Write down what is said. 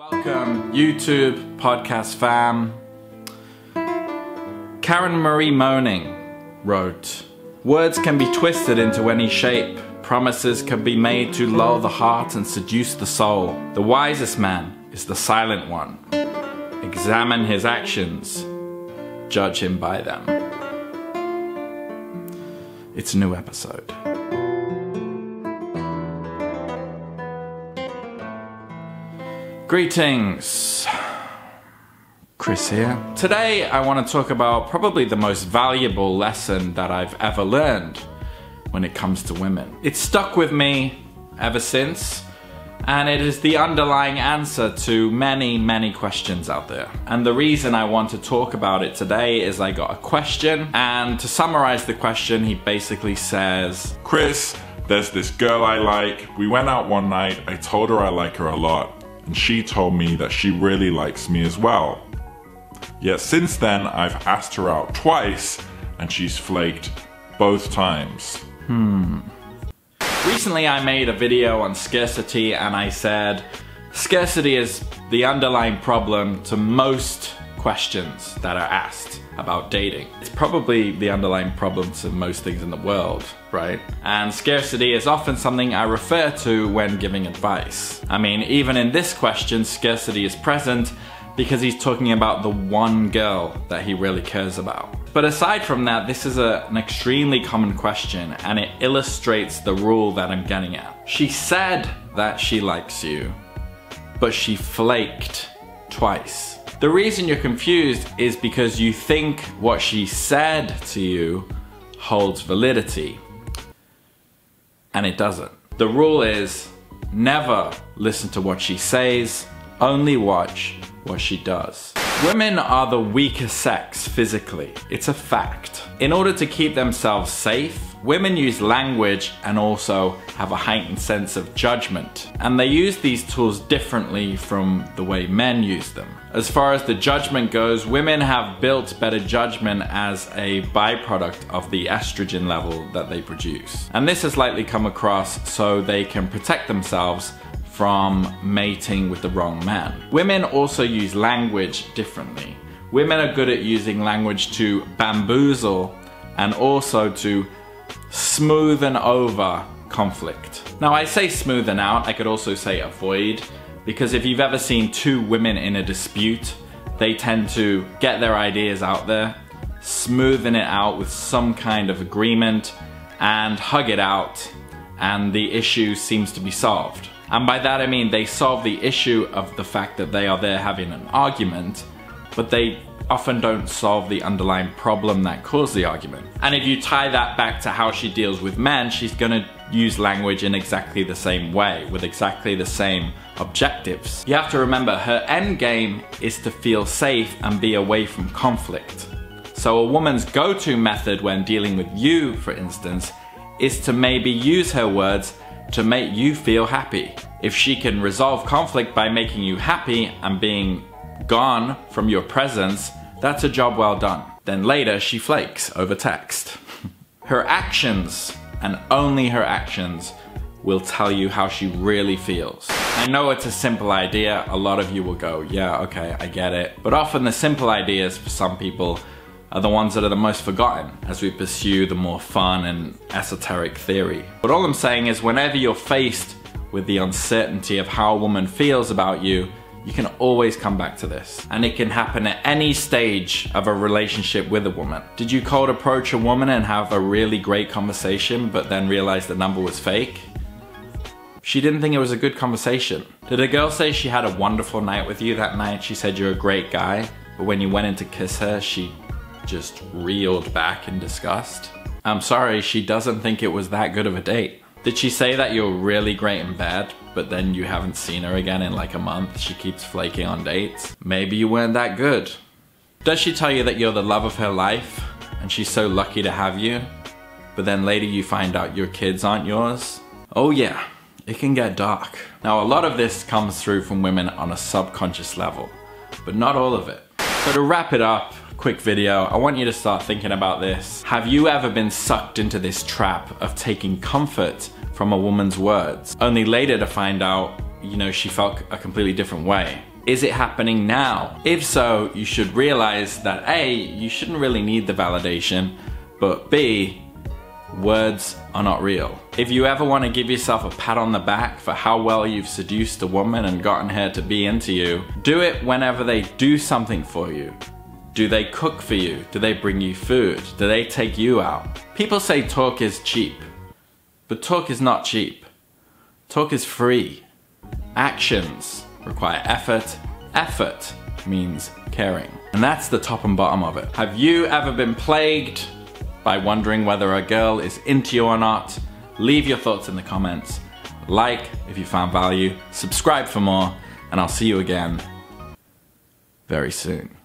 Welcome, YouTube podcast fam. Karen Marie Moning wrote Words can be twisted into any shape. Promises can be made to lull the heart and seduce the soul. The wisest man is the silent one. Examine his actions, judge him by them. It's a new episode. Greetings. Chris here. Today I want to talk about probably the most valuable lesson that I've ever learned when it comes to women. It's stuck with me ever since and it is the underlying answer to many, many questions out there. And the reason I want to talk about it today is I got a question and to summarize the question he basically says, Chris, there's this girl I like. We went out one night. I told her I like her a lot and she told me that she really likes me as well. Yet since then, I've asked her out twice and she's flaked both times. Hmm. Recently, I made a video on scarcity and I said, scarcity is the underlying problem to most questions that are asked about dating. It's probably the underlying problem to most things in the world, right? And scarcity is often something I refer to when giving advice. I mean, even in this question, scarcity is present because he's talking about the one girl that he really cares about. But aside from that, this is a, an extremely common question and it illustrates the rule that I'm getting at. She said that she likes you, but she flaked twice. The reason you're confused is because you think what she said to you holds validity. And it doesn't. The rule is never listen to what she says, only watch what she does. Women are the weaker sex physically. It's a fact. In order to keep themselves safe, Women use language and also have a heightened sense of judgment. And they use these tools differently from the way men use them. As far as the judgment goes, women have built better judgment as a byproduct of the estrogen level that they produce. And this has likely come across so they can protect themselves from mating with the wrong man. Women also use language differently. Women are good at using language to bamboozle and also to smoothen over conflict. Now I say smoothen out, I could also say avoid, because if you've ever seen two women in a dispute, they tend to get their ideas out there, smoothen it out with some kind of agreement, and hug it out, and the issue seems to be solved. And by that I mean they solve the issue of the fact that they are there having an argument, but they often don't solve the underlying problem that caused the argument. And if you tie that back to how she deals with men, she's gonna use language in exactly the same way, with exactly the same objectives. You have to remember, her end game is to feel safe and be away from conflict. So a woman's go-to method when dealing with you, for instance, is to maybe use her words to make you feel happy. If she can resolve conflict by making you happy and being gone from your presence, that's a job well done. Then later, she flakes over text. her actions, and only her actions, will tell you how she really feels. I know it's a simple idea, a lot of you will go, yeah, okay, I get it. But often the simple ideas for some people are the ones that are the most forgotten as we pursue the more fun and esoteric theory. But all I'm saying is whenever you're faced with the uncertainty of how a woman feels about you, you can always come back to this. And it can happen at any stage of a relationship with a woman. Did you cold approach a woman and have a really great conversation, but then realize the number was fake? She didn't think it was a good conversation. Did a girl say she had a wonderful night with you that night? She said you're a great guy, but when you went in to kiss her, she just reeled back in disgust? I'm sorry, she doesn't think it was that good of a date. Did she say that you're really great in bed, but then you haven't seen her again in like a month? She keeps flaking on dates? Maybe you weren't that good. Does she tell you that you're the love of her life and she's so lucky to have you? But then later you find out your kids aren't yours? Oh yeah, it can get dark. Now a lot of this comes through from women on a subconscious level, but not all of it. So to wrap it up, quick video, I want you to start thinking about this. Have you ever been sucked into this trap of taking comfort from a woman's words, only later to find out you know, she felt a completely different way. Is it happening now? If so, you should realize that A, you shouldn't really need the validation, but B, words are not real. If you ever want to give yourself a pat on the back for how well you've seduced a woman and gotten her to be into you, do it whenever they do something for you. Do they cook for you? Do they bring you food? Do they take you out? People say talk is cheap, but talk is not cheap. Talk is free. Actions require effort. Effort means caring. And that's the top and bottom of it. Have you ever been plagued by wondering whether a girl is into you or not? Leave your thoughts in the comments. Like if you found value, subscribe for more, and I'll see you again very soon.